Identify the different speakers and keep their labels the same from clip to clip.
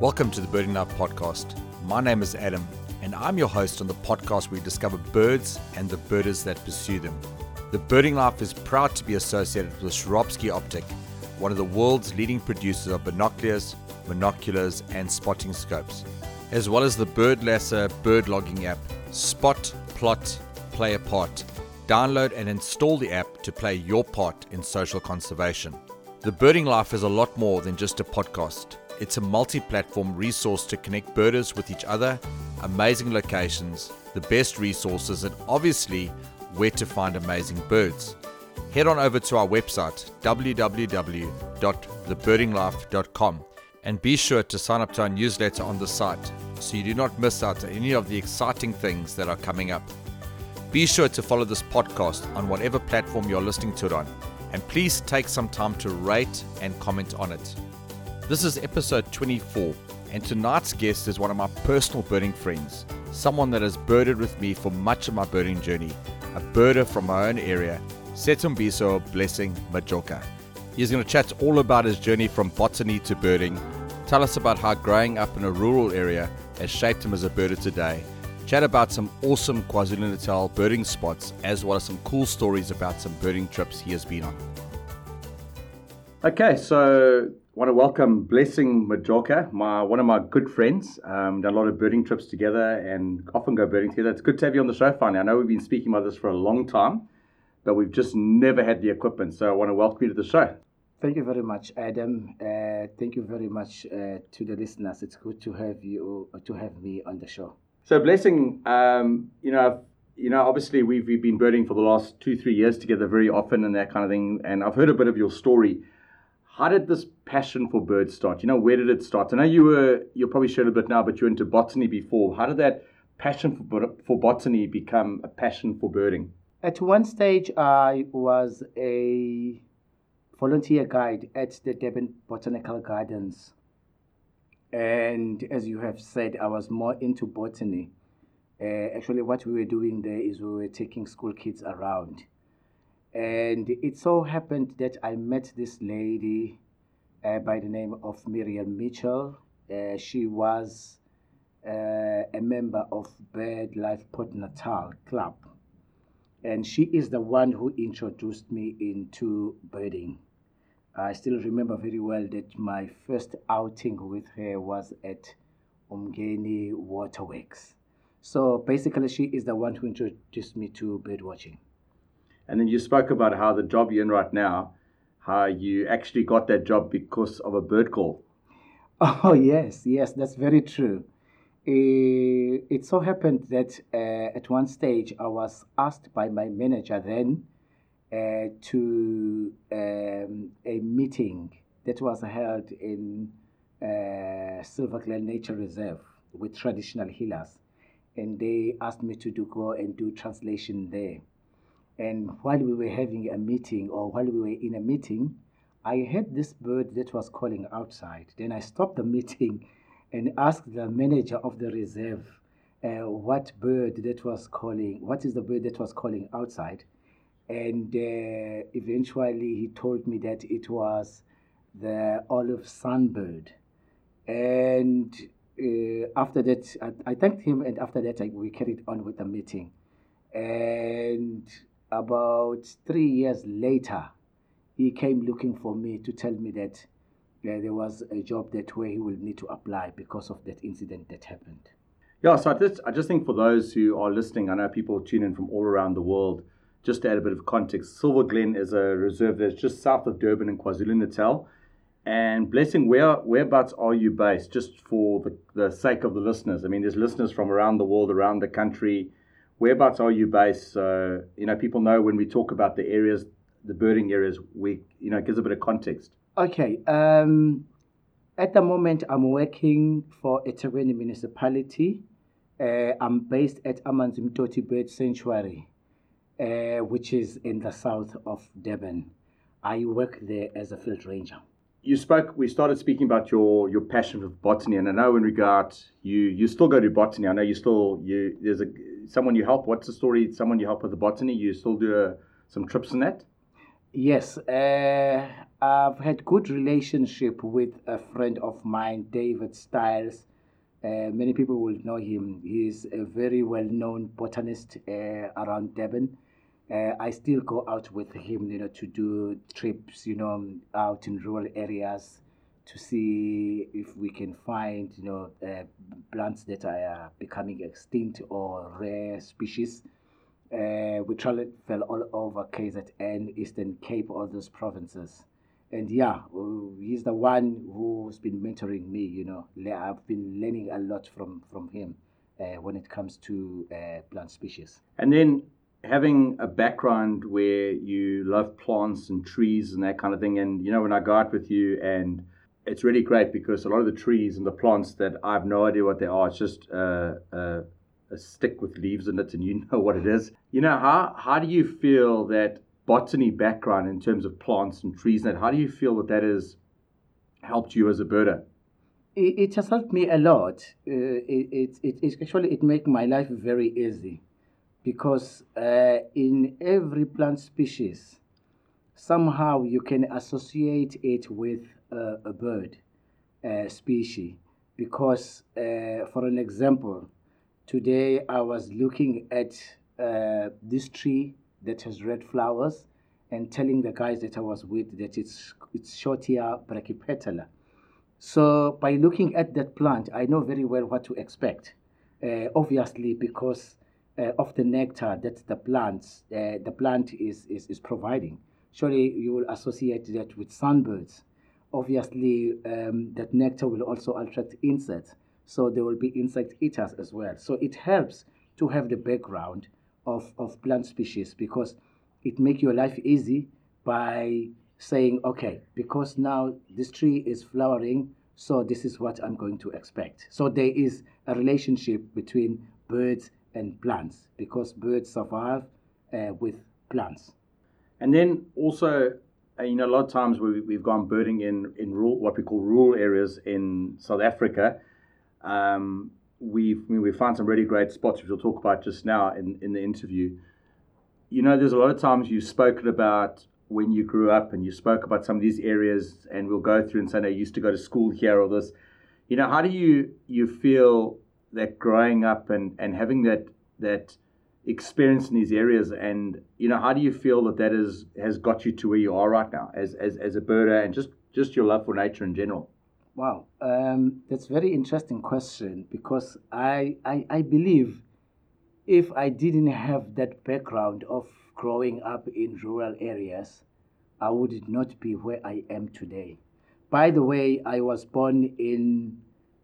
Speaker 1: Welcome to the Birding Life podcast. My name is Adam, and I'm your host on the podcast where we discover birds and the birders that pursue them. The Birding Life is proud to be associated with Swarovski Optik, one of the world's leading producers of binoculars, monoculars, and spotting scopes, as well as the Birdlasser bird logging app. Spot, plot, play a part. Download and install the app to play your part in social conservation. The Birding Life is a lot more than just a podcast. It's a multi platform resource to connect birders with each other, amazing locations, the best resources, and obviously where to find amazing birds. Head on over to our website www.thebirdinglife.com and be sure to sign up to our newsletter on the site so you do not miss out on any of the exciting things that are coming up. Be sure to follow this podcast on whatever platform you're listening to it on, and please take some time to rate and comment on it. This is episode 24, and tonight's guest is one of my personal birding friends, someone that has birded with me for much of my birding journey, a birder from my own area, Sithembiso Blessing Majoka. He's going to chat all about his journey from botany to birding, tell us about how growing up in a rural area has shaped him as a birder today, chat about some awesome KwaZulu-Natal birding spots, as well as some cool stories about some birding trips he has been on. Okay, so want to welcome Blessing Majoka, my one of my good friends. Um, done a lot of birding trips together and often go birding together. It's good to have you on the show finally. I know we've been speaking about this for a long time, but we've just never had the equipment. So I want to welcome you to the show.
Speaker 2: Thank you very much, Adam. Uh, thank you very much uh, to the listeners. It's good to have you to have me on the show.
Speaker 1: So, Blessing, um, you know, you know, obviously we've, we've been birding for the last two, three years together very often and that kind of thing. And I've heard a bit of your story how did this passion for birds start? You know, where did it start? I know you were, you're probably shared a bit now, but you were into botany before. How did that passion for, for botany become a passion for birding?
Speaker 2: At one stage, I was a volunteer guide at the Durban Botanical Gardens. And as you have said, I was more into botany. Uh, actually, what we were doing there is we were taking school kids around and it so happened that I met this lady by the name of Miriam Mitchell. Uh, she was uh, a member of Bird Life Port Natal Club. And she is the one who introduced me into birding. I still remember very well that my first outing with her was at Umgeni Waterworks. So basically, she is the one who introduced me to bird watching.
Speaker 1: And then you spoke about how the job you're in right now, how you actually got that job because of a bird call.
Speaker 2: Oh, yes, yes, that's very true. It, it so happened that uh, at one stage I was asked by my manager then uh, to um, a meeting that was held in uh, Silver Glen Nature Reserve with traditional healers. And they asked me to do, go and do translation there. And while we were having a meeting, or while we were in a meeting, I heard this bird that was calling outside. Then I stopped the meeting and asked the manager of the reserve uh, what bird that was calling, what is the bird that was calling outside. And uh, eventually he told me that it was the olive sunbird. And uh, after that, I, I, thanked him, and after that, I, we carried on with the meeting. And about three years later, he came looking for me to tell me that uh, there was a job that where he will need to apply because of that incident that happened.
Speaker 1: Yeah, so I just, I just think for those who are listening, I know people tune in from all around the world. Just to add a bit of context, Silver Glen is a reserve that's just south of Durban in KwaZulu Natal. And Blessing, where whereabouts are you based? Just for the, the sake of the listeners. I mean, there's listeners from around the world, around the country whereabouts are you based? So, you know, people know when we talk about the areas, the birding areas, we, you know, it gives a bit of context.
Speaker 2: Okay. Um, at the moment, I'm working for a Ethekwini municipality. Uh, I'm based at Amanzimtoti Bird Sanctuary, uh, which is in the south of Durban. I work there as a field ranger.
Speaker 1: You spoke. We started speaking about your your passion for botany, and I know in regard you you still go to botany. I know you still you there's a someone you help? What's the story? Someone you help with the botany? You still do uh, some trips in that?
Speaker 2: Yes, uh, I've had good relationship with a friend of mine, David Styles. Uh, many people will know him. He's a very well-known botanist uh, around Durban. Uh, I still go out with him, you know, to do trips, you know, out in rural areas to see if we can find, you know, uh, plants that are becoming extinct or rare species. Uh, we traveled fell all over KZN, Eastern Cape, all those provinces. And yeah, uh, he's the one who's been mentoring me. You know, I've been learning a lot from from him uh, when it comes to uh, plant species.
Speaker 1: And then having a background where you love plants and trees and that kind of thing. And you know, when I go out with you, and it's really great because a lot of the trees and the plants that I have no idea what they are. It's just uh, uh, a stick with leaves in it and you know what it is. You know, how, how do you feel that botany background in terms of plants and trees and how do you feel that that has helped you as a birder?
Speaker 2: It, it has helped me a lot. Uh, it, it, it, actually, it makes my life very easy because uh, in every plant species, somehow you can associate it with a bird species because, uh, for an example, Today I was looking at uh, this tree that has red flowers and telling the guys that I was with that it's it's Schotia brachypetala. So by looking at that plant, I know very well what to expect. Uh, obviously, because uh, of the nectar that the plants uh, the plant is, is is providing. Surely you will associate that with sunbirds. Obviously, um, that nectar will also attract insects so there will be insect eaters as well. So it helps to have the background of, of plant species because it makes your life easy by saying, okay, because now this tree is flowering, so this is what I'm going to expect. So there is a relationship between birds and plants because birds survive uh, with plants.
Speaker 1: And then also, you know, a lot of times we, we've gone birding in, in rural, what we call rural areas in South Africa um, we've I mean, we found some really great spots which we'll talk about just now in, in the interview. You know, there's a lot of times you've spoken about when you grew up and you spoke about some of these areas and we'll go through and say, no, you used to go to school here or this. You know, how do you you feel that growing up and, and having that that experience in these areas and you know how do you feel that that is has got you to where you are right now as as, as a birder and just just your love for nature in general
Speaker 2: Wow, um, that's a very interesting question because I, I, I believe if I didn't have that background of growing up in rural areas, I would not be where I am today. By the way, I was born in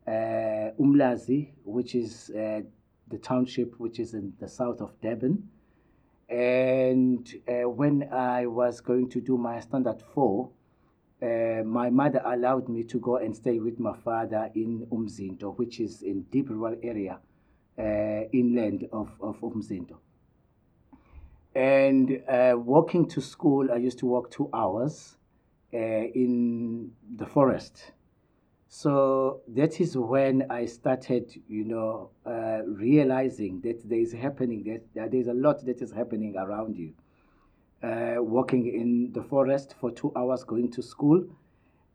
Speaker 2: uh, Umlazi, which is uh, the township which is in the south of Durban. And uh, when I was going to do my standard four, uh, my mother allowed me to go and stay with my father in Umzinto, which is in deep rural area, uh, inland of, of Umzinto. And uh, walking to school, I used to walk two hours uh, in the forest. So that is when I started, you know, uh, realizing that there is happening, that, that there's a lot that is happening around you uh, walking in the forest for two hours going to school.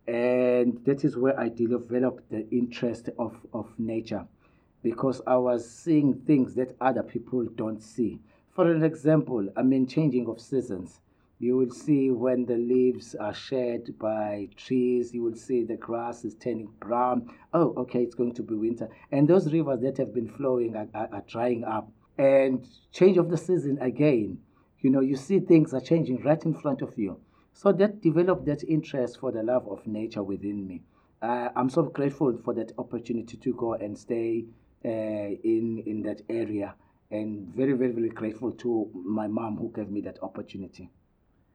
Speaker 2: And that is where I developed the interest of, of nature because I was seeing things that other people don't see. For an example, I mean, changing of seasons. You will see when the leaves are shed by trees, you will see the grass is turning brown. Oh, okay, it's going to be winter. And those rivers that have been flowing are, are, are drying up. And change of the season again you know, you see things are changing right in front of you. So that developed that interest for the love of nature within me. Uh, I'm so grateful for that opportunity to go and stay uh, in in that area, and very, very, very grateful to my mom who gave me that opportunity.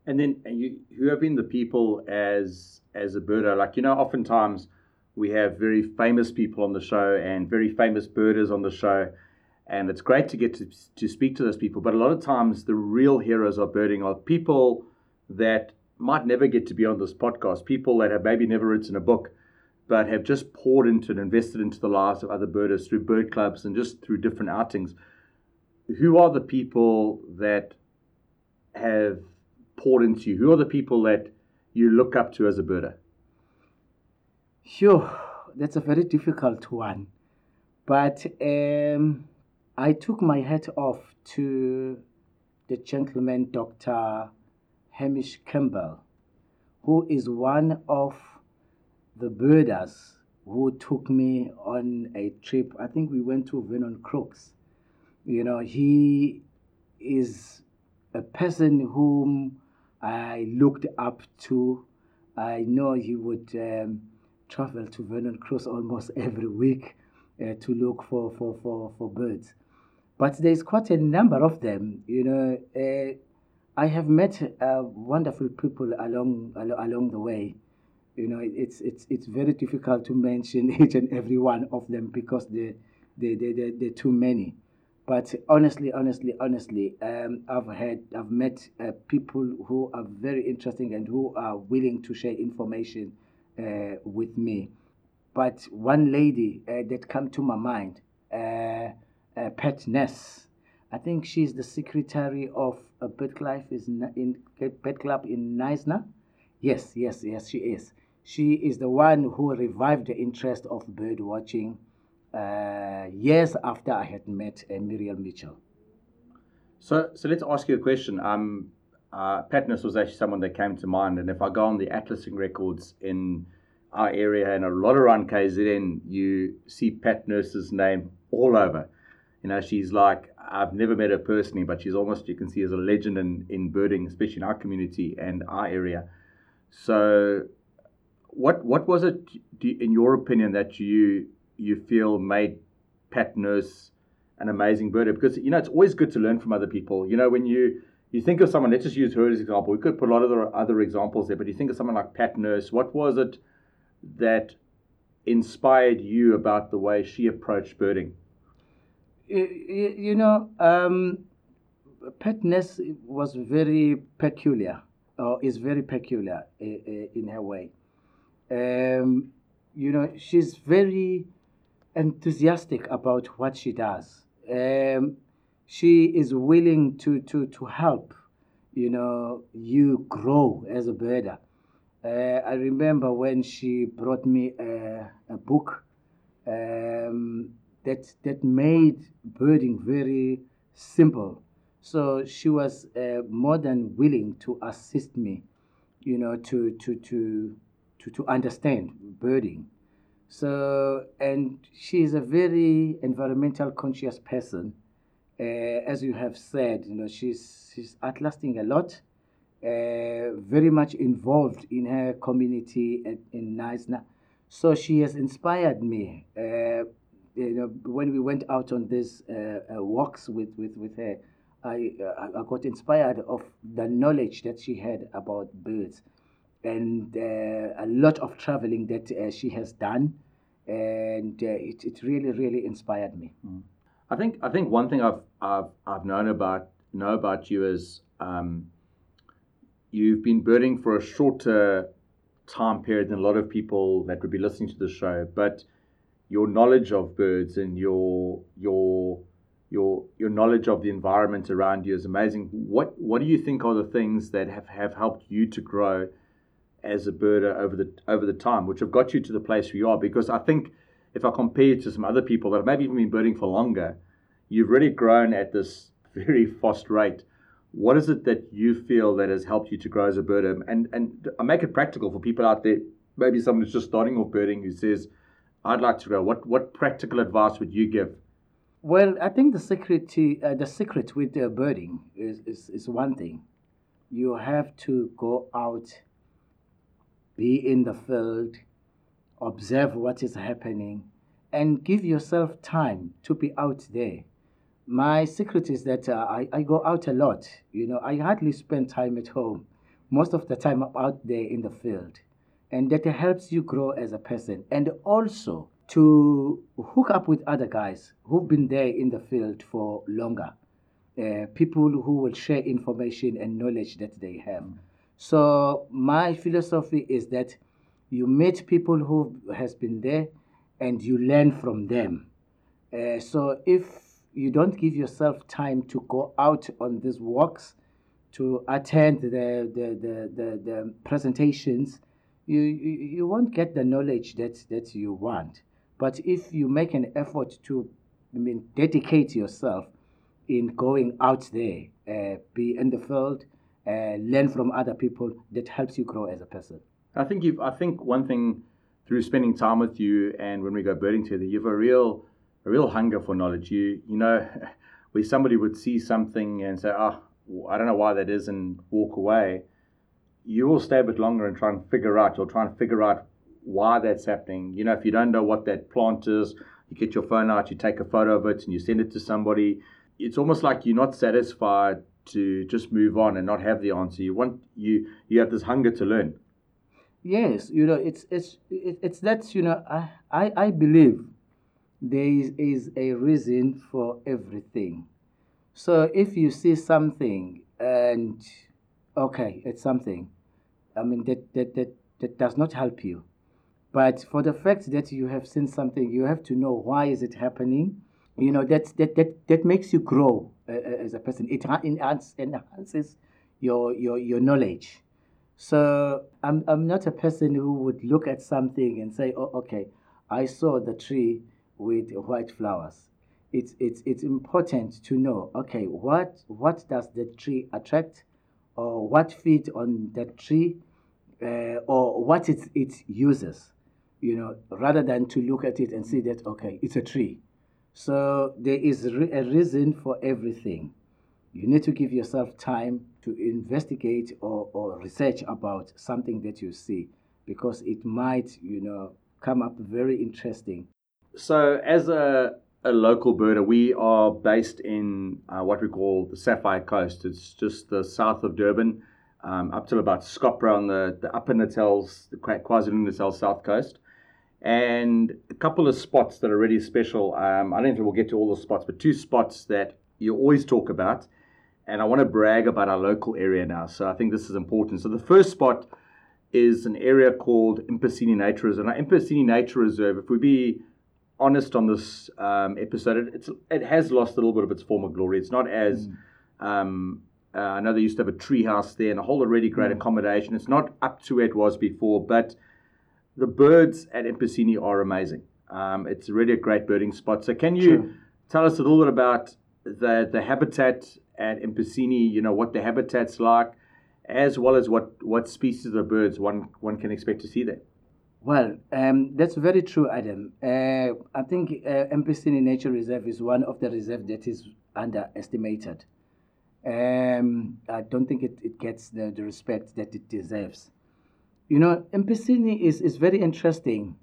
Speaker 1: And then you, who have been the people as as a birder? Like you know, oftentimes we have very famous people on the show and very famous birders on the show and it's great to get to, to speak to those people. But a lot of times, the real heroes of birding are people that might never get to be on this podcast, people that have maybe never written a book, but have just poured into and invested into the lives of other birders through bird clubs and just through different outings. Who are the people that have poured into you? Who are the people that you look up to as a birder?
Speaker 2: Sure, that's a very difficult one. But um, I took my hat off to the gentleman, Dr. Hamish Campbell, who is one of the birders who took me on a trip. I think we went to Vernon Crookes. You know, he is a person whom I looked up to. I know he would um, travel to Vernon Crookes almost every week uh, to look for, for, for, for birds. But there's quite a number of them. You know, uh, I have met uh, wonderful people along along the way. You know, it's it's it's very difficult to mention each and every one of them because they they they they they're too many. But honestly, honestly, honestly, um, I've had I've met uh, people who are very interesting and who are willing to share information uh, with me. But one lady uh, that come to my mind, uh, uh, Pat Ness. I think she's the secretary of a bird club is in bird club in Knysna. Yes, yes, yes, she is. She is the one who revived the interest of bird watching uh, years after I had met uh, Muriel Mitchell.
Speaker 1: So, so let's ask you a question. Um, uh, Pat Ness was actually someone that came to mind, and if I go on the atlasing records in our area and a lot around KZN, you see Pat Nurse's name all over. You know, she's like, I've never met her personally, but she's almost, you can see, as a legend in, in birding, especially in our community and our area. So, what what was it, in your opinion, that you you feel made Pat Nurse an amazing birder? Because, you know, it's always good to learn from other people. You know, when you you think of someone, let's just use her as an example. We could put a lot of other, examples there, but you think of someone like Pat Nurse. What was it that inspired you about the way she approached birding?
Speaker 2: you, know, um, Pat Nurse was very peculiar, or is very peculiar in her way. Um, you know, she's very enthusiastic about what she does. Um, she is willing to, to, to help, you know, you grow as a birder. Uh, I remember when she brought me a, a book um, that that made birding very simple. So she was uh, more than willing to assist me, you know, to to to to, to understand birding. So and she is a very environmental conscious person. Uh, as you have said, you know, she's she's atlasing a lot, uh, very much involved in her community in Knysna. So she has inspired me. Uh, you know, when we went out on these uh, uh, walks with, with, with her, I, uh, I got inspired of the knowledge that she had about birds and uh, a lot of traveling that uh, she has done. And uh, it, it really, really inspired me.
Speaker 1: Mm. I think I think one thing I've I've, I've known about know about you is um, you've been birding for a shorter time period than a lot of people that would be listening to the show, but your knowledge of birds and your your your your knowledge of the environment around you is amazing. What what do you think are the things that have, have helped you to grow as a birder over the over the time, which have got you to the place where you are? Because I think if I compare you to some other people that have maybe even been birding for longer, you've really grown at this very fast rate. What is it that you feel that has helped you to grow as a birder? And and I make it practical for people out there. Maybe someone who's just starting off birding who says, I'd like to know what, what practical advice would you give?
Speaker 2: Well, I think the secret, uh, the secret with uh, birding is, is, is one thing. You have to go out, be in the field, observe what is happening, and give yourself time to be out there. My secret is that uh, I, I go out a lot. You know, I hardly spend time at home. Most of the time, I'm out there in the field and that helps you grow as a person and also to hook up with other guys who've been there in the field for longer uh, people who will share information and knowledge that they have so my philosophy is that you meet people who has been there and you learn from them uh, so if you don't give yourself time to go out on these walks to attend the the, the, the, the presentations, you, you you won't get the knowledge that that you want. But if you make an effort to, I mean, dedicate yourself in going out there, uh, be in the field, uh, learn from other people, that helps you grow as a person.
Speaker 1: I think you've. I think one thing through spending time with you and when we go birding together, you've a real a real hunger for knowledge. You you know, where somebody would see something and say, "Oh, I don't know why that is," and walk away. You will stay a bit longer and try and figure out. You'll try and figure out why that's happening. You know, if you don't know what that plant is, you get your phone out, you take a photo of it, and you send it to somebody. It's almost like you're not satisfied to just move on and not have the answer. You want you you have this hunger to learn.
Speaker 2: Yes, you know, it's it's it's that you know I I, I believe there is, is a reason for everything. So if you see something and okay, it's something, I mean that that that, that does not help you but for the fact that you have seen something, you have to know why is it happening. You know that that that, that makes you grow uh, uh as a person. It enhances your your your knowledge. So I'm I'm not a person who would look at something and say, oh okay, I saw the tree with white flowers. It's it's it's important to know okay what what does the tree attract, or what feed on that tree, uh, or what it it uses you know, rather than to look at it and see that, okay, it's a tree. So there is a reason for everything. You need to give yourself time to investigate or, or research about something that you see because it might, you know, come up very interesting.
Speaker 1: So, as a, a local birder, we are based in uh, what we call the Sapphire Coast. It's just the south of Durban, um, up to about Scottburgh on the, the upper Natals, the KwaZulu Natal south coast and a couple of spots that are really special. Um, I don't think we'll get to all the spots, but two spots that you always talk about. And I want to brag about our local area now. So I think this is important. So the first spot is an area called Empisini Nature Reserve. Now, Empisini Nature Reserve, if we be honest on this um, episode, it, it has lost a little bit of its former glory. It's not as mm. um, uh, I know they used to have a tree house there and a whole of really great mm. accommodation. It's not up to where it was before, but the birds at Empisini are amazing. Um, it's really a great birding spot. So, can you sure. tell us a little bit about the the habitat at Empisini? You know what the habitat's like, as well as what what species of birds one one can expect to see there.
Speaker 2: Well, um, that's very true, Adam. Uh, I think uh, Empisini Nature Reserve is one of the reserves that is underestimated. Um, I don't think it, it gets the, the respect that it deserves. You know, Empisini is, is very interesting.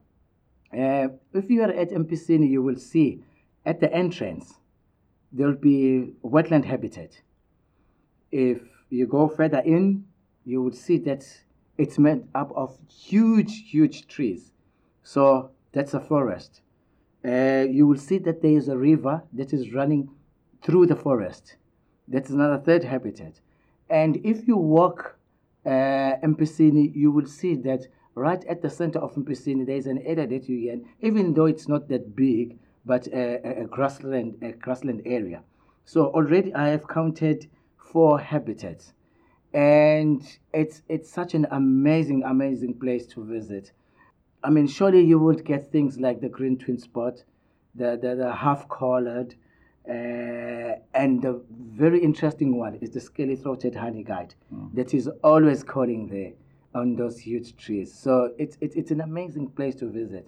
Speaker 2: Uh, if you are at Empisini, you will see at the entrance there will be wetland habitat. If you go further in, you will see that it's made up of huge, huge trees. So that's a forest. Uh, you will see that there is a river that is running through the forest. That's another third habitat. And if you walk uh, you will see that right at the center of Empisini, there is an area that you get, even though it's not that big, but a, a, grassland, a grassland area. So already I have counted four habitats, and it's it's such an amazing, amazing place to visit. I mean, surely you would get things like the green twin spot, the the, the half collared, uh, and the very interesting one is the scaly throated honey guide mm. that is always calling there on those huge trees. So it's, it's, it's an amazing place to visit.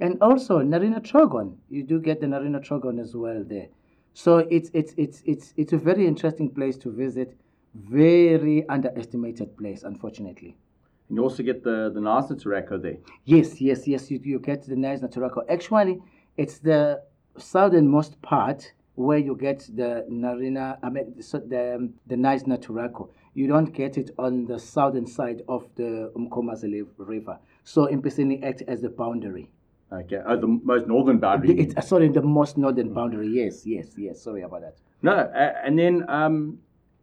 Speaker 2: And also Narina Trogon, you do get the Narina Trogon as well there. So it's, it's, it's, it's, it's a very interesting place to visit, very underestimated place, unfortunately.
Speaker 1: And you also get the, the Knysna Turaco there.
Speaker 2: Yes, yes, yes, you, you get the Knysna Turaco. Actually, it's the southernmost part where you get the Narina, I mean, the, um, the Knysna Turaco. You don't get it on the southern side of the Umkhomazile River. So Empisini acts as the boundary.
Speaker 1: Okay, oh, the most northern boundary.
Speaker 2: It, sorry, the most northern boundary. Yes, yes, yes. Sorry about that.
Speaker 1: No, uh, and then um,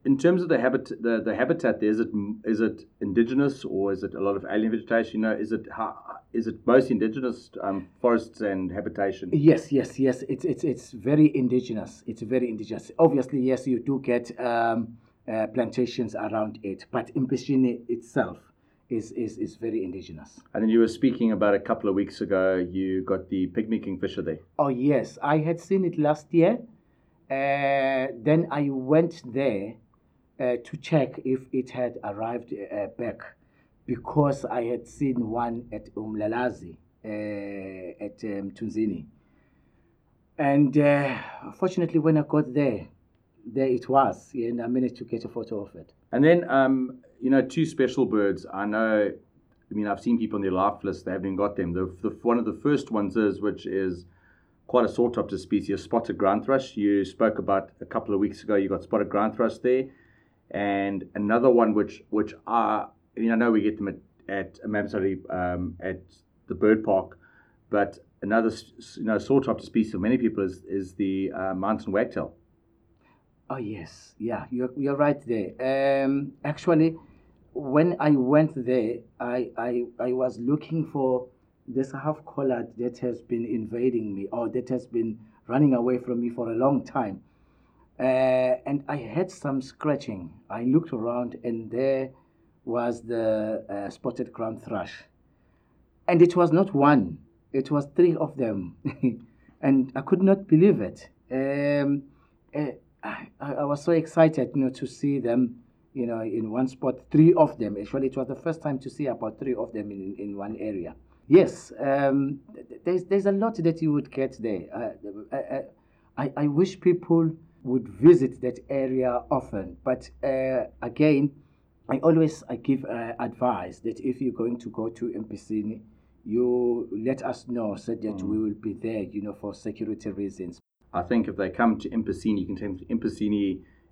Speaker 1: in terms of the habitat, the, the habitat there, is it is it indigenous or is it a lot of alien vegetation? You know, is it how, is it most indigenous um, forests and habitation?
Speaker 2: Yes, yes, yes. It's it's it's very indigenous. It's very indigenous. Obviously, yes, you do get um, uh, plantations around it. But Mpishini itself is, is, is very indigenous.
Speaker 1: And then you were speaking about a couple of weeks ago, you got the pygmy kingfisher there.
Speaker 2: Oh, yes. I had seen it last year. Uh, then I went there uh, to check if it had arrived uh, back because I had seen one at Umlalazi uh, at um, Tunzini. And uh, fortunately, when I got there, there it was, and I managed to get a photo of it.
Speaker 1: And then, um, you know, two special birds. I know, I mean, I've seen people on their life list, they haven't got them. The, the, one of the first ones is, which is quite a sought after species, spotted ground thrush. You spoke about a couple of weeks ago, you got spotted ground thrush there. And another one, which, which I, I mean, I know we get them at, at um, at the bird park, but another, you know, sought after species for many people is, is the uh, mountain wagtail.
Speaker 2: Oh yes, yeah, you're you're right there. Um, actually, when I went there, I I, I was looking for this half collared that has been invading me or that has been running away from me for a long time. Uh, and I had some scratching. I looked around, and there was the uh, spotted ground thrush, and it was not one; it was three of them, and I could not believe it. Um, uh, I, I was so excited, you know, to see them, you know, in one spot. Three of them. Actually, it was the first time to see about three of them in, in one area. Yes, um, there's there's a lot that you would get there. Uh, I, I, I wish people would visit that area often, but uh, again, I always I give uh, advice that if you're going to go to Mpishini, you let us know so that mm. we will be there, you know, for security reasons.
Speaker 1: I think if they come to Mpishini, you can take them to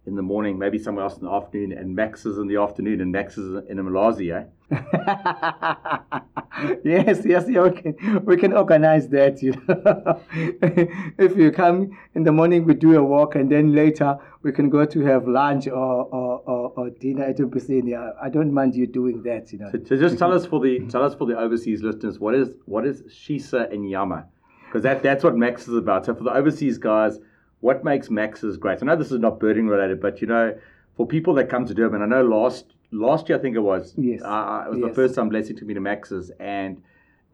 Speaker 1: in the morning, maybe somewhere else in the afternoon, and Max is in the afternoon, and Max is in a Malazi, eh?
Speaker 2: yes, yes, yeah, we can, we can organize that. You know? if you come in the morning, we do a walk, and then later we can go to have lunch or, or, or, or dinner at Mpishini. I don't mind you doing that. You know.
Speaker 1: So, so, just tell us for the tell us for the overseas listeners, what is what is Shisanyama? because that, that's what Max is about. So for the overseas guys, what makes Max's great? I know this is not birding related, but you know, for people that come to Durban, I know last last year I think it was.
Speaker 2: Yes.
Speaker 1: Uh, it was
Speaker 2: yes.
Speaker 1: the first time blessing to me to Max's, and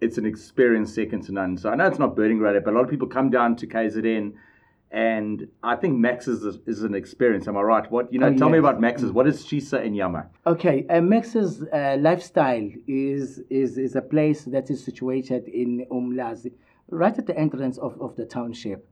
Speaker 1: it's an experience second to none. So I know it's not birding related, but a lot of people come down to KZN. And I think Max's is, is an experience. Am I right? What you know?
Speaker 2: Oh,
Speaker 1: tell
Speaker 2: yes.
Speaker 1: me about Max's. What is Shisanyama?
Speaker 2: Okay, uh, Max's uh, lifestyle is, is is a place that is situated in Umlazi right at the entrance of, of the township.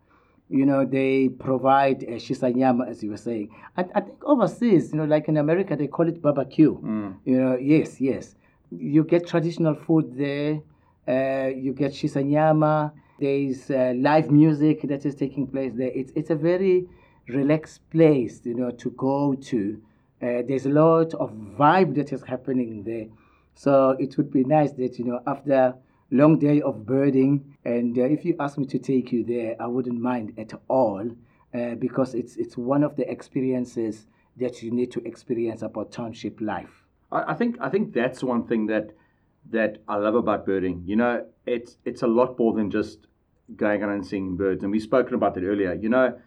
Speaker 2: You know, they provide a shisanyama, as you were saying. And I think overseas, you know, like in America, they call it barbecue.
Speaker 1: Mm.
Speaker 2: You know, yes, yes. You get traditional food there. Uh, you get shisanyama. There is uh, live music that is taking place there. It's, it's a very relaxed place, you know, to go to. Uh, there's a lot of vibe that is happening there. So it would be nice that, you know, after long day of birding. And uh, if you ask me to take you there, I wouldn't mind at all uh, because it's, it's one of the experiences that you need to experience about township life.
Speaker 1: I, I think I think that's one thing that that I love about birding. You know, it's it's a lot more than just going out and seeing birds. And we've spoken about that earlier. You know,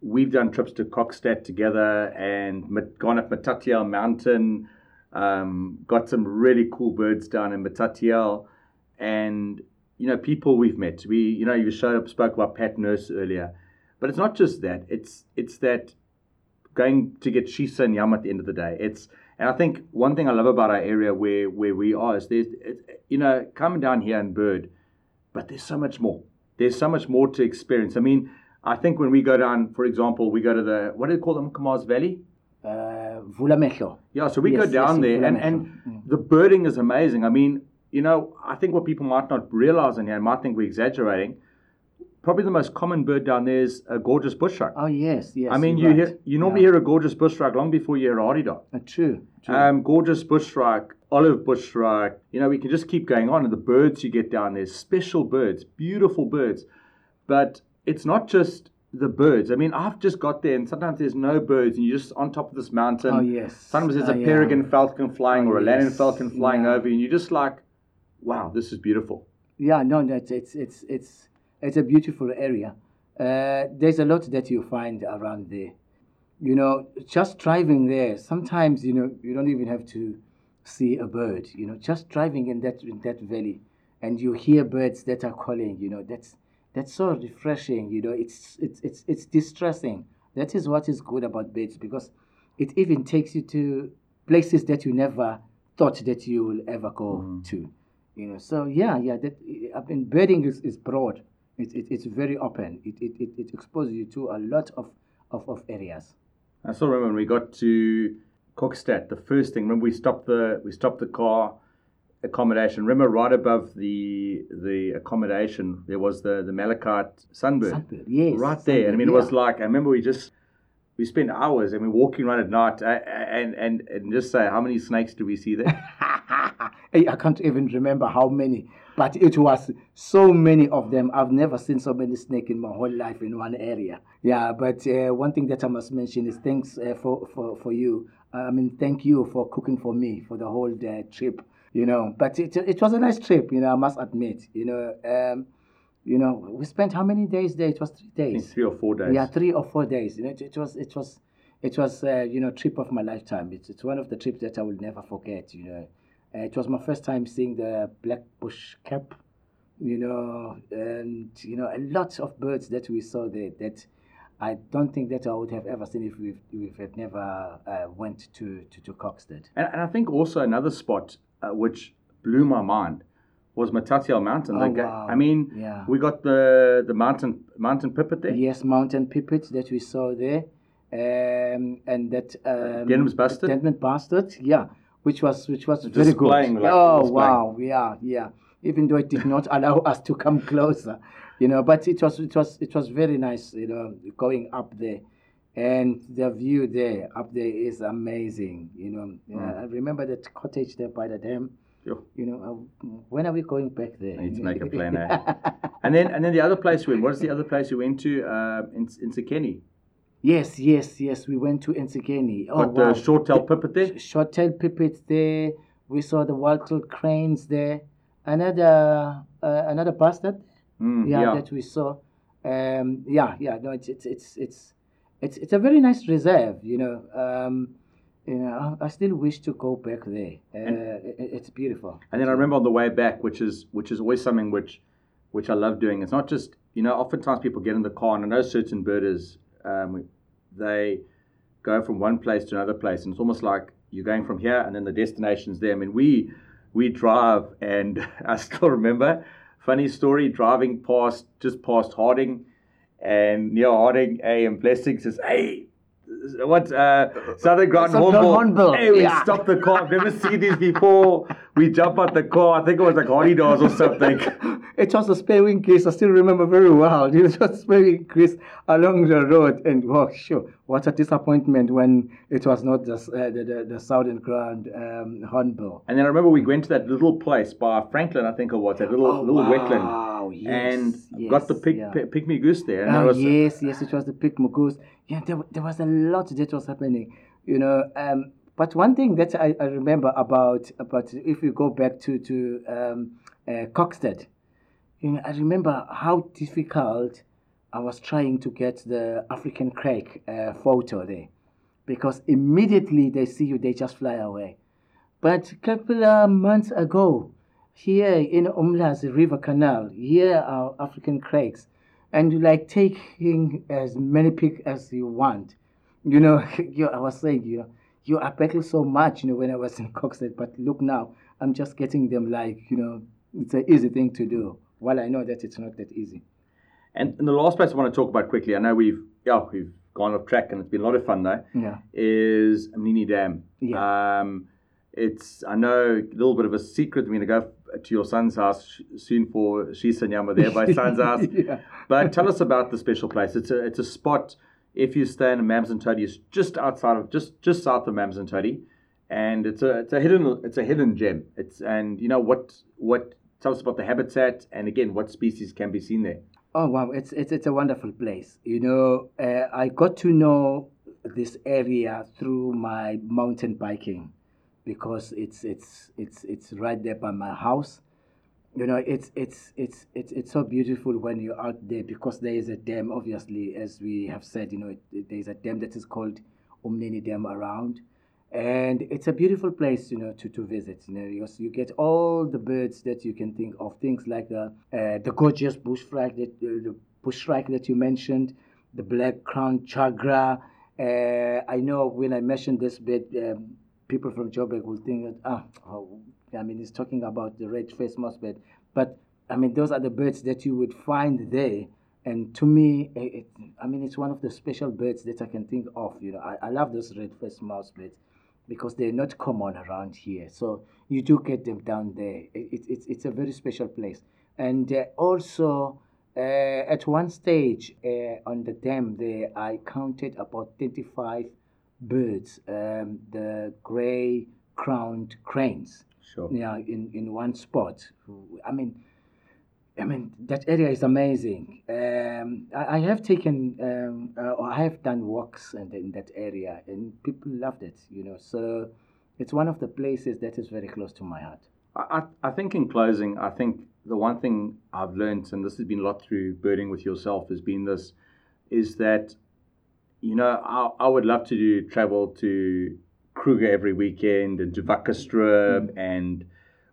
Speaker 1: we've done trips to Kokstad together and gone up Matatiele Mountain, um, got some really cool birds down in Matatiele and you know people we've met. We you know you showed up spoke about Pat Nurse earlier, but it's not just that. It's it's that going to get Shisa and Yam at the end of the day. It's and I think one thing I love about our area where where we are is there's you know coming down here and bird, but there's so much more. There's so much more to experience. I mean, I think when we go down, for example, we go to the what do they call them, Kamaz Valley?
Speaker 2: Uh, Vulamehlo.
Speaker 1: Yeah, so we
Speaker 2: Yes,
Speaker 1: go down
Speaker 2: yes,
Speaker 1: there, and, and
Speaker 2: Mm.
Speaker 1: the birding is amazing. I mean, you know, I think what people might not realize in here, might think we're exaggerating. Probably the most common bird down there is a gorgeous bushshrike.
Speaker 2: Oh yes, yes.
Speaker 1: I mean, you
Speaker 2: you're
Speaker 1: hear you normally
Speaker 2: Yeah.
Speaker 1: hear a gorgeous bushshrike long before you hear a hadeda.
Speaker 2: Uh, true. true.
Speaker 1: Um, gorgeous bushshrike, olive bushshrike. You know, we can just keep going on. And the birds you get down there, special birds, beautiful birds. But it's not just the birds. I mean, I've just got there, and sometimes there's no birds, and you're just on top of this mountain.
Speaker 2: oh yes.
Speaker 1: Sometimes there's
Speaker 2: Oh,
Speaker 1: a
Speaker 2: yeah.
Speaker 1: peregrine falcon flying
Speaker 2: Oh,
Speaker 1: or a
Speaker 2: yes.
Speaker 1: falcon flying
Speaker 2: Yeah.
Speaker 1: over, and you're just like, wow, this is beautiful.
Speaker 2: Yeah, no, that's it's it's it's it's a beautiful area. Uh, there's a lot that you find around there. you know, just driving there, sometimes, you know, you don't even have to see a bird, you know, just driving in that, in that valley and you hear birds that are calling, you know, that's, that's so refreshing, you know, it's, it's, it's, it's distressing. That is what is good about birds because it even takes you to places that you never thought that you will ever go mm. to, you know. So yeah, yeah, that, I mean, birding is, is broad. It, it, it's very open. It, it, it, it exposes you to a lot of, of, of areas.
Speaker 1: I still remember when we got to Kokstad, the first thing, when we stopped the we stopped the car accommodation. Remember, right above the the accommodation, there was the the malachite sunbird.
Speaker 2: Sunbird, yes.
Speaker 1: Right there.
Speaker 2: Sunbird,
Speaker 1: I mean, yeah. it was like I remember we just we spent hours and we're walking around at night and and and just say how many snakes do we see there?
Speaker 2: I can't even remember how many, but it was so many of them. I've never seen so many snakes in my whole life in one area. Yeah, but uh, one thing that I must mention is thanks uh, for, for, for you. I mean, thank you for cooking for me for the whole uh, trip, you know. But it, it was a nice trip, you know, I must admit, you know. Um, you know, we spent how many days there? It was three days.
Speaker 1: three or four days.
Speaker 2: Yeah, three or four days. You know, it, it was, it was, it was, uh, you know, trip of my lifetime. It's, it's one of the trips that I will never forget. You know, uh, it was my first time seeing the black bush cap, you know, and you know a lot of birds that we saw there that I don't think that I would have ever seen if we if had never uh, went to to, to Kokstad.
Speaker 1: And, and, I think also another spot uh, which blew my mind was Matatiele Mountain.
Speaker 2: Oh, wow.
Speaker 1: I mean, yeah. we got the the mountain mountain pipit there.
Speaker 2: Yes, mountain pipit that we saw there, um, and that um,
Speaker 1: Denham's bustard.
Speaker 2: Denham's bustard, yeah which was which was very good. Like oh wow, yeah, yeah. Even though it did not allow us to come closer, you know, but it was it was it was very nice, you know, going up there, and the view there up there is amazing. You know, mm. I remember that cottage there by the dam. Sure. You know, uh, when are we going back there?
Speaker 1: I need to make a plan. eh? and then and then the other place we went. What's the other place we went to? Uh, in in Sekeni.
Speaker 2: Yes, yes, yes. We went to Entsigeni.
Speaker 1: Oh, Got wow. the short tail pipit there?
Speaker 2: Short tail pipit there. We saw the wattled cranes there. Another uh, another bustard.
Speaker 1: Mm,
Speaker 2: yeah, yeah, that we saw. Um, yeah, yeah. No, it's it's it's it's it's it's a very nice reserve. You know. Um, you know, I, I still wish to go back there. Uh, it, it's beautiful.
Speaker 1: And then I remember on the way back, which is which is always something which which I love doing. It's not just you know, oftentimes people get in the car, and I know certain birders um, they go from one place to another place, and it's almost like you're going from here and then the destination's there. I mean, we we drive, and I still remember funny story driving past just past Harding, and near Harding, A and Blessing says, "Hey." What uh, Southern Ground
Speaker 2: Hornbill?
Speaker 1: Hey, we yeah. stop the car. I've never seen these before. We jump out the car. I think it was like Adidas or something.
Speaker 2: it was a spare wing Chris. I still remember very well. It was a spare wing Chris along the road, and oh, sure, what a disappointment when it was not the uh, the, the, the, Southern Ground um, Hornbill.
Speaker 1: And then I remember we went to that little place by Franklin, I think it was, that little
Speaker 2: oh,
Speaker 1: little
Speaker 2: wow.
Speaker 1: wetland,
Speaker 2: yes,
Speaker 1: and
Speaker 2: yes,
Speaker 1: got the pig yeah. pygmy goose there.
Speaker 2: oh, was, yes, yes, it was the pygmy goose. Yeah, there, there was a lot that was happening, you know. Um, but one thing that I, I remember about about if we go back to to um, uh, you know, I remember how difficult I was trying to get the African crake uh, photo there, because immediately they see you, they just fly away. But a couple of months ago, here in Umlazi River Canal, here are African crakes, and you like taking as many pics as you want. You know, you, I was saying, you know, you are battle so much, you know, when I was in Kokstad, but look now, I'm just getting them like, you know, it's an easy thing to do. While I know that it's not that easy.
Speaker 1: And, and the last place I want to talk about quickly, I know we've yeah we've gone off track and it's been a lot of fun though.
Speaker 2: Yeah.
Speaker 1: Is Mnini Dam.
Speaker 2: Yeah.
Speaker 1: Um, it's I know a little bit of a secret. I'm going to go to your son's house soon for Shisanyama there by son's house.
Speaker 2: yeah.
Speaker 1: But tell us about the special place. It's a it's a spot if you stay in Amanzimtoti, it's just outside of just just south of Amanzimtoti, and it's a it's a hidden it's a hidden gem. It's and you know what what tell us about the habitat and again what species can be seen there.
Speaker 2: Oh wow, it's it's it's a wonderful place. You know, uh, I got to know this area through my mountain biking because it's it's it's it's right there by my house you know, it's it's it's it's it's so beautiful when you're out there because there is a dam. Obviously, as we have said, you know, it, there is a dam that is called Umnini Dam around, and it's a beautiful place, you know, to, to visit. You know, because you get all the birds that you can think of, things like the uh, the gorgeous bushfrog that uh, the bushfrog that you mentioned, the black crown tchagra. Uh, I know when I mentioned this bit, um, people from Joburg will think, that, ah, oh, I mean, he's talking about the red-faced mousebird, but I mean, those are the birds that you would find there. And to me, it, I mean, it's one of the special birds that I can think of. You know, I, I love those red-faced mousebirds because they're not common around here. So you do get them down there. It, it, it's, it's a very special place. And uh, also, uh, at one stage uh, on the dam there, I counted about 35 birds, um, the gray crowned cranes.
Speaker 1: Sure.
Speaker 2: Yeah, in, in one spot. I mean, I mean that area is amazing. Um, I, I have taken, um, uh, or I have done walks in, in that area, and people loved it. You know, so it's one of the places that is very close to my heart.
Speaker 1: I, I think in closing, I think the one thing I've learned, and this has been a lot through birding with yourself, has been this, is that, you know, I, I would love to do travel to Kruger every weekend and to Wakkerstroom mm. and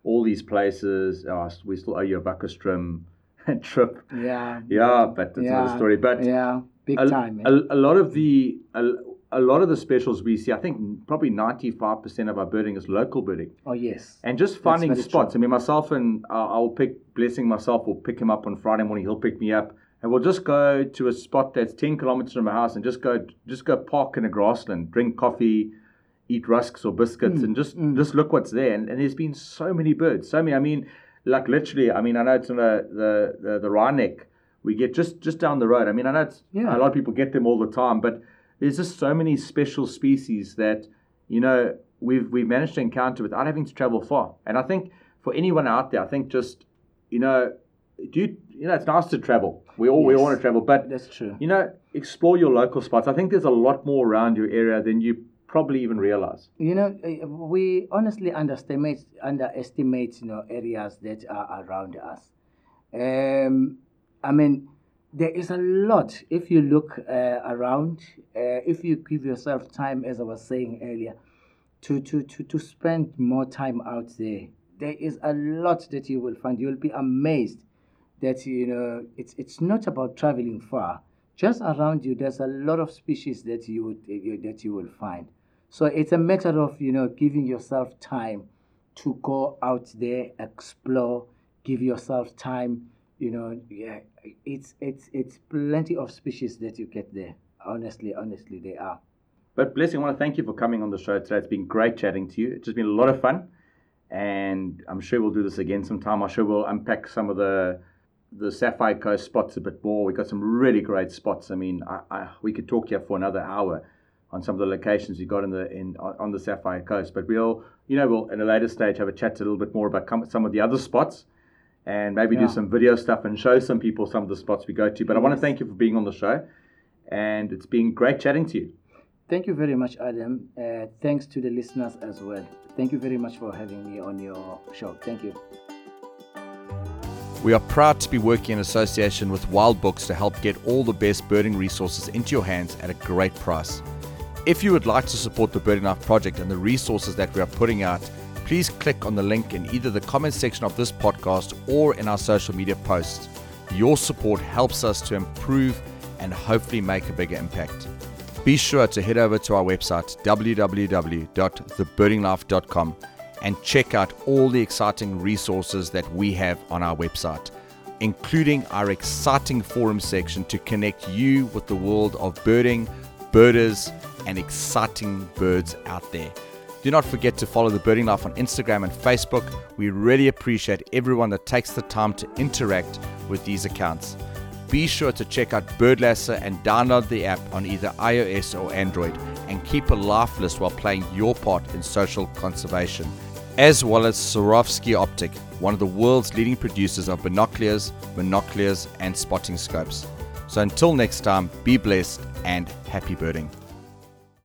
Speaker 1: all these places. Oh, we still owe you a Wakkerstroom trip.
Speaker 2: Yeah.
Speaker 1: Yeah, but that's yeah. another story. But
Speaker 2: yeah, big a, time.
Speaker 1: A, a, lot of the a, a, lot of the specials we see, I think probably ninety five percent of our birding is local birding.
Speaker 2: Oh yes.
Speaker 1: And just finding spots. True. I mean, myself and uh, I'll pick blessing myself. will pick him up on Friday morning. He'll pick me up. And we'll just go to a spot that's ten kilometers from our house and just go just go park in a grassland, drink coffee, eat rusks or biscuits mm, and just mm. just look what's there. And, and, there's been so many birds, so many. I mean, like literally. I mean, I know it's in the the the, the Rhineck. We get just just down the road. I mean, I know it's, yeah. a lot of people get them all the time, but there's just so many special species that you know we've we've managed to encounter without having to travel far. And I think for anyone out there, I think just you know. Do you, you know it's nice to travel. We all yes, we all want to travel, but
Speaker 2: that's true.
Speaker 1: You know, explore your local spots. I think there's a lot more around your area than you probably even realize?
Speaker 2: You know, eh, we honestly underestimate underestimate you know areas that are around us. Um, I mean, there is a lot if you look uh, around. Uh, if you give yourself time, as I was saying earlier, to to to to spend more time out there. There is a lot that you will find. You will be amazed that you know it's it's not about traveling far just around you there's a lot of species that you would uh, that you will find so it's a matter of, you know, giving yourself time to go out there, explore, give yourself time, you know, yeah, it's it's it's plenty of species that you get there. Honestly, honestly, they are.
Speaker 1: But Blessing, I want to thank you for coming on the show today. It's been great chatting to you. It's just been a lot of fun. And I'm sure we'll do this again sometime. I'm sure we'll unpack some of the the Sapphire Coast spots a bit more. We've got some really great spots. I mean, I, I, we could talk here for another hour on some of the locations you got in the in on the Sapphire Coast. But we'll, you know, we'll in a later stage have a chat a little bit more about some of the other spots, and maybe yeah. do some video stuff and show some people some of the spots we go to. But yes. I want to thank you for being on the show, and it's been great chatting to you.
Speaker 2: Thank you very much, Adam. Uh, thanks to the listeners as well. Thank you very much for having me on your show. Thank you.
Speaker 1: We are proud to be working in association with Wild Books to help get all the best birding resources into your hands at a great price. If you would like to support the Birding Life project and the resources that we are putting out, please click on the link in either the comment section of this podcast or in our social media posts. Your support helps us to improve and hopefully make a bigger impact. Be sure to head over to our website www.thebirdinglife.com and check out all the exciting resources that we have on our website, including our exciting forum section to connect you with the world of birding, birders, and exciting birds out there. Do not forget to follow the Birding Life on Instagram and Facebook. We really appreciate everyone that takes the time to interact with these accounts. Be sure to check out BirdLasser and download the app on either iOS or Android and keep a life list while playing your part in social conservation. As well as Swarovski Optik, one of the world's leading producers of binoculars, monoculars, and spotting scopes. So until next time, be blessed and happy birding.